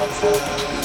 myself.